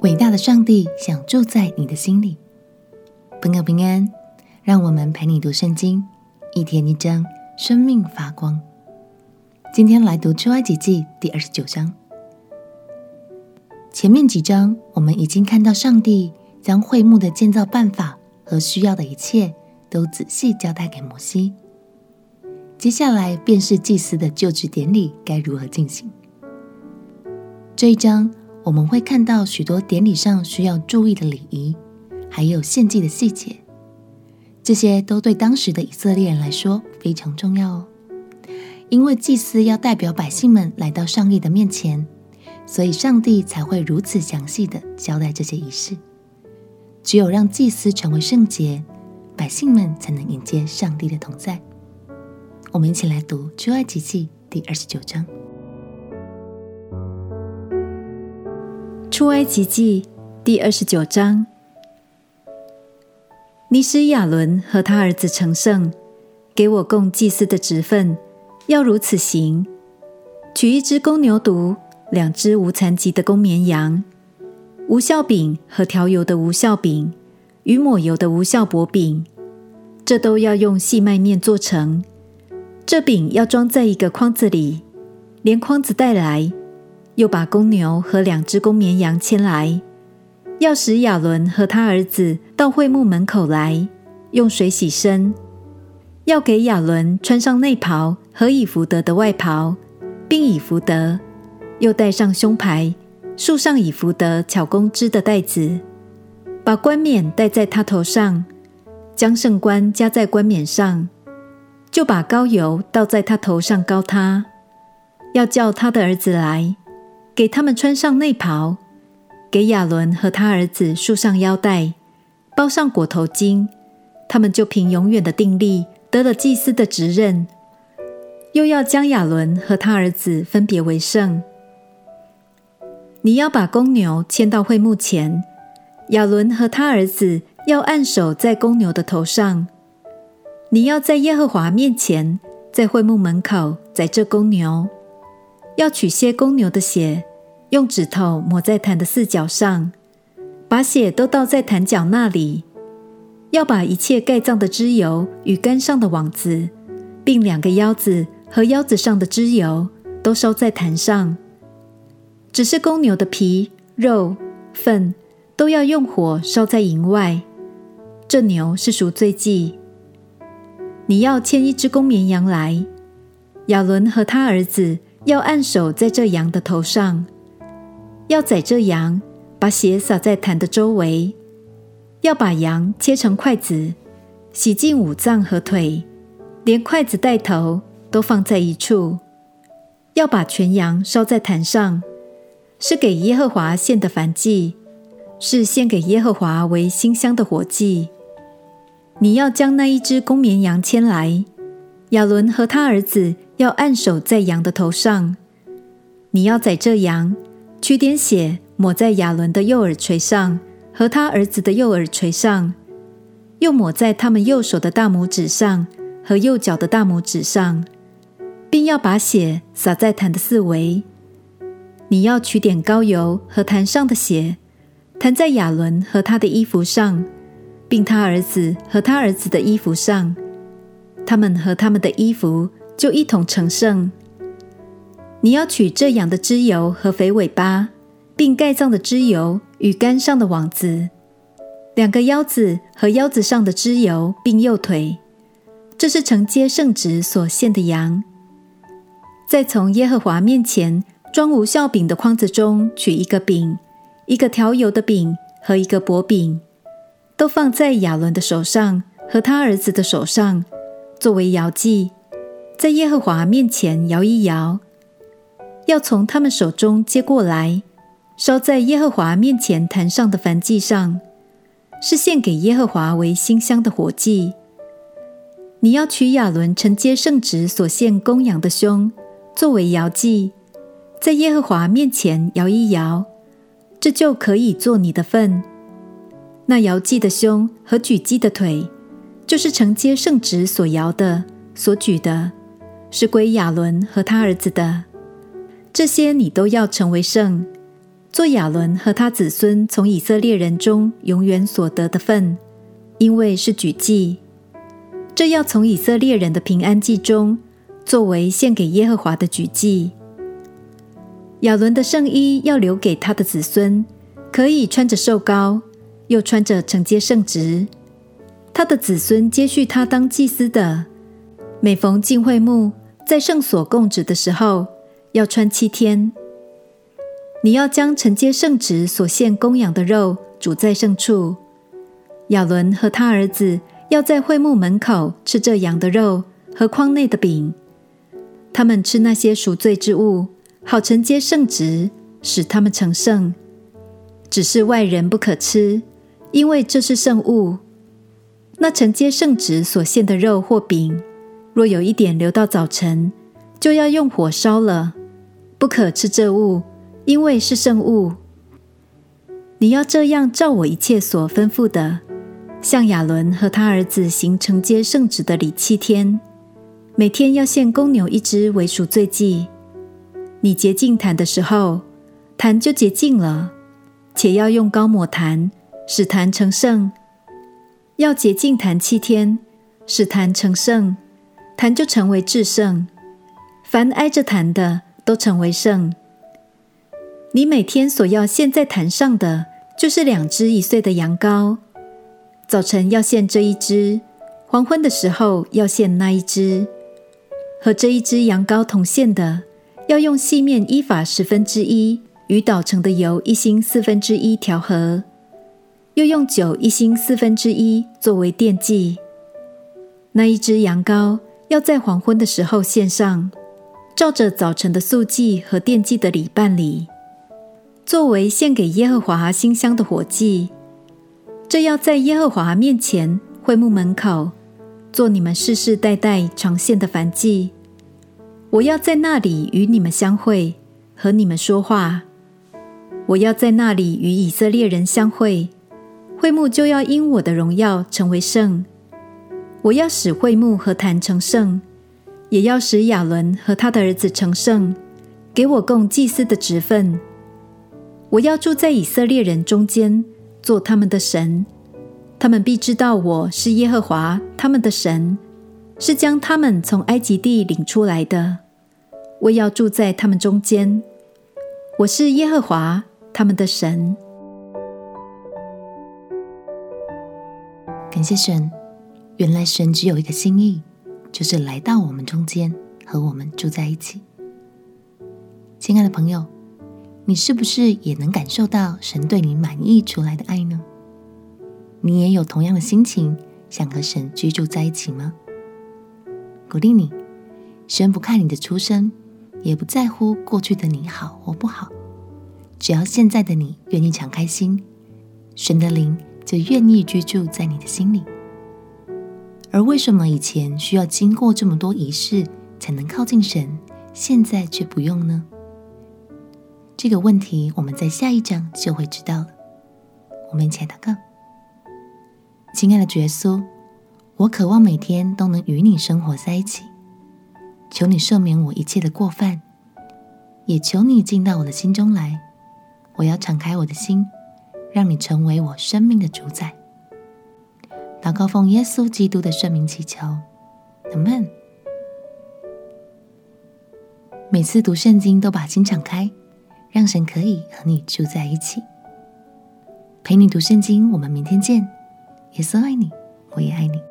伟大的上帝想住在你的心里。朋友平安，让我们陪你读圣经，一天一章，生命发光。今天来读出埃及记第二十九章。前面几章我们已经看到上帝将会幕的建造办法和需要的一切都仔细交代给摩西。接下来便是祭司的就职典礼该如何进行。这一章。我们会看到许多典礼上需要注意的礼仪，还有献祭的细节，这些都对当时的以色列人来说非常重要哦。因为祭司要代表百姓们来到上帝的面前，所以上帝才会如此详细地交代这些仪式。只有让祭司成为圣洁，百姓们才能迎接上帝的同在。我们一起来读出埃及记第二十九章。出埃及记第二十九章，你使亚伦和他儿子成圣，给我供祭司的职分，要如此行：取一只公牛犊，两只无残疾的公绵羊，无效饼和调油的无效饼，与抹油的无效薄饼，这都要用细麦面做成。这饼要装在一个筐子里，连筐子带来。又把公牛和两只公绵羊牵来，要使亚伦和他儿子到会幕门口来，用水洗身。要给亚伦穿上内袍和以弗得的外袍，并以弗得，又戴上胸牌，束上以弗得巧工织的带子，把冠冕戴在他头上，将圣冠加在冠冕上，就把膏油倒在他头上膏他，要叫他的儿子来。给他们穿上内袍，给亚伦和他儿子束上腰带，包上裹头巾，他们就凭永远的定例得了祭司的职任。又要将亚伦和他儿子分别为圣。你要把公牛牵到会幕前，亚伦和他儿子要按手在公牛的头上。你要在耶和华面前，在会幕门口宰这公牛，要取些公牛的血。用指头抹在坛的四角上，把血都倒在坛角那里。要把一切盖脏的脂油与肝上的网子，并两个腰子和腰子上的脂油，都烧在坛上。只是公牛的皮、肉、粪都要用火烧在营外。这牛是赎罪祭。你要牵一只公绵羊来，亚伦和他儿子要按手在这羊的头上。要宰这羊，把血洒在坛的周围。要把羊切成筷子，洗净五脏和腿，连筷子带头都放在一处。要把全羊烧在坛上，是给耶和华献的燔祭，是献给耶和华为馨香的火祭。你要将那一只公绵羊牵来，亚伦和他儿子要按手在羊的头上。你要宰这羊。取点血抹在亚伦的右耳垂上和他儿子的右耳垂上，又抹在他们右手的大拇指上和右脚的大拇指上，并要把血洒在坛的四围。你要取点膏油和坛上的血，弹在亚伦和他的衣服上，并他儿子和他儿子的衣服上，他们和他们的衣服就一同成圣。你要取这羊的脂油和肥尾巴，并盖脏的脂油与肝上的网子，两个腰子和腰子上的脂油，并右腿。这是承接圣职所献的羊。再从耶和华面前装无酵饼的筐子中取一个饼，一个调油的饼和一个薄饼，都放在亚伦的手上和他儿子的手上，作为摇祭，在耶和华面前摇一摇。要从他们手中接过来，烧在耶和华面前坛上的燔祭上，是献给耶和华为馨香的火祭。你要取亚伦承接圣职所献公羊的胸，作为摇祭，在耶和华面前摇一摇，这就可以做你的份。那摇祭的胸和举祭的腿，就是承接圣职所摇的、所举的，是归亚伦和他儿子的。这些你都要成为圣，做亚伦和他子孙从以色列人中永远所得的份，因为是举祭。这要从以色列人的平安祭中，作为献给耶和华的举祭。亚伦的圣衣要留给他的子孙，可以穿着受膏，又穿着承接圣职。他的子孙接续他当祭司的，每逢进会幕，在圣所供职的时候，要穿七天。你要将承接圣职所献供养的肉煮在圣处。亚伦和他儿子要在会幕门口吃这羊的肉和筐内的饼。他们吃那些赎罪之物，好承接圣职，使他们成圣。只是外人不可吃，因为这是圣物。那承接圣职所献的肉或饼，若有一点留到早晨，就要用火烧了，不可吃这物，因为是圣物。你要这样照我一切所吩咐的，向亚伦和他儿子行承接圣职的礼七天，每天要献公牛一只为赎罪祭。你洁净坛的时候，坛就洁净了，且要用膏抹坛，使坛成圣。要洁净坛七天，使坛成圣。坛就成为至圣，凡挨着坛的都成为圣。你每天所要献在坛上的，就是两只一岁的羊羔。早晨要献这一只，黄昏的时候要献那一只。和这一只羊羔同献的，要用细面伊法十分之一与捣成的油一星四分之一调和，又用酒一星四分之一作为奠祭。那一只羊羔。要在黄昏的时候献上，照着早晨的素祭和奠祭的礼办理，作为献给耶和华馨香的火祭。这要在耶和华面前会幕门口，做你们世世代代常献的燔祭。我要在那里与你们相会，和你们说话。我要在那里与以色列人相会，会幕就要因我的荣耀成为圣。我要使会幕和坛成圣，也要使亚伦和他的儿子成圣，给我供祭司的职分。我要住在以色列人中间，做他们的神，他们必知道我是耶和华他们的神，是将他们从埃及地领出来的。我要住在他们中间，我是耶和华他们的神。感谢神。原来神只有一个心意，就是来到我们中间，和我们住在一起。亲爱的朋友，你是不是也能感受到神对你满意出来的爱呢？你也有同样的心情，想和神居住在一起吗？鼓励你，神不看你的出身，也不在乎过去的你好或不好，只要现在的你愿意敞开心，神的灵就愿意居住在你的心里。而为什么以前需要经过这么多仪式才能靠近神，现在却不用呢？这个问题我们在下一章就会知道了。我们一起来祷告：亲爱的耶稣，我渴望每天都能与你生活在一起，求你赦免我一切的过犯，也求你进到我的心中来。我要敞开我的心，让你成为我生命的主宰。祷告奉耶稣基督的圣名祈求，阿门。每次读圣经都把心敞开，让神可以和你住在一起，陪你读圣经。我们明天见。耶稣爱你，我也爱你。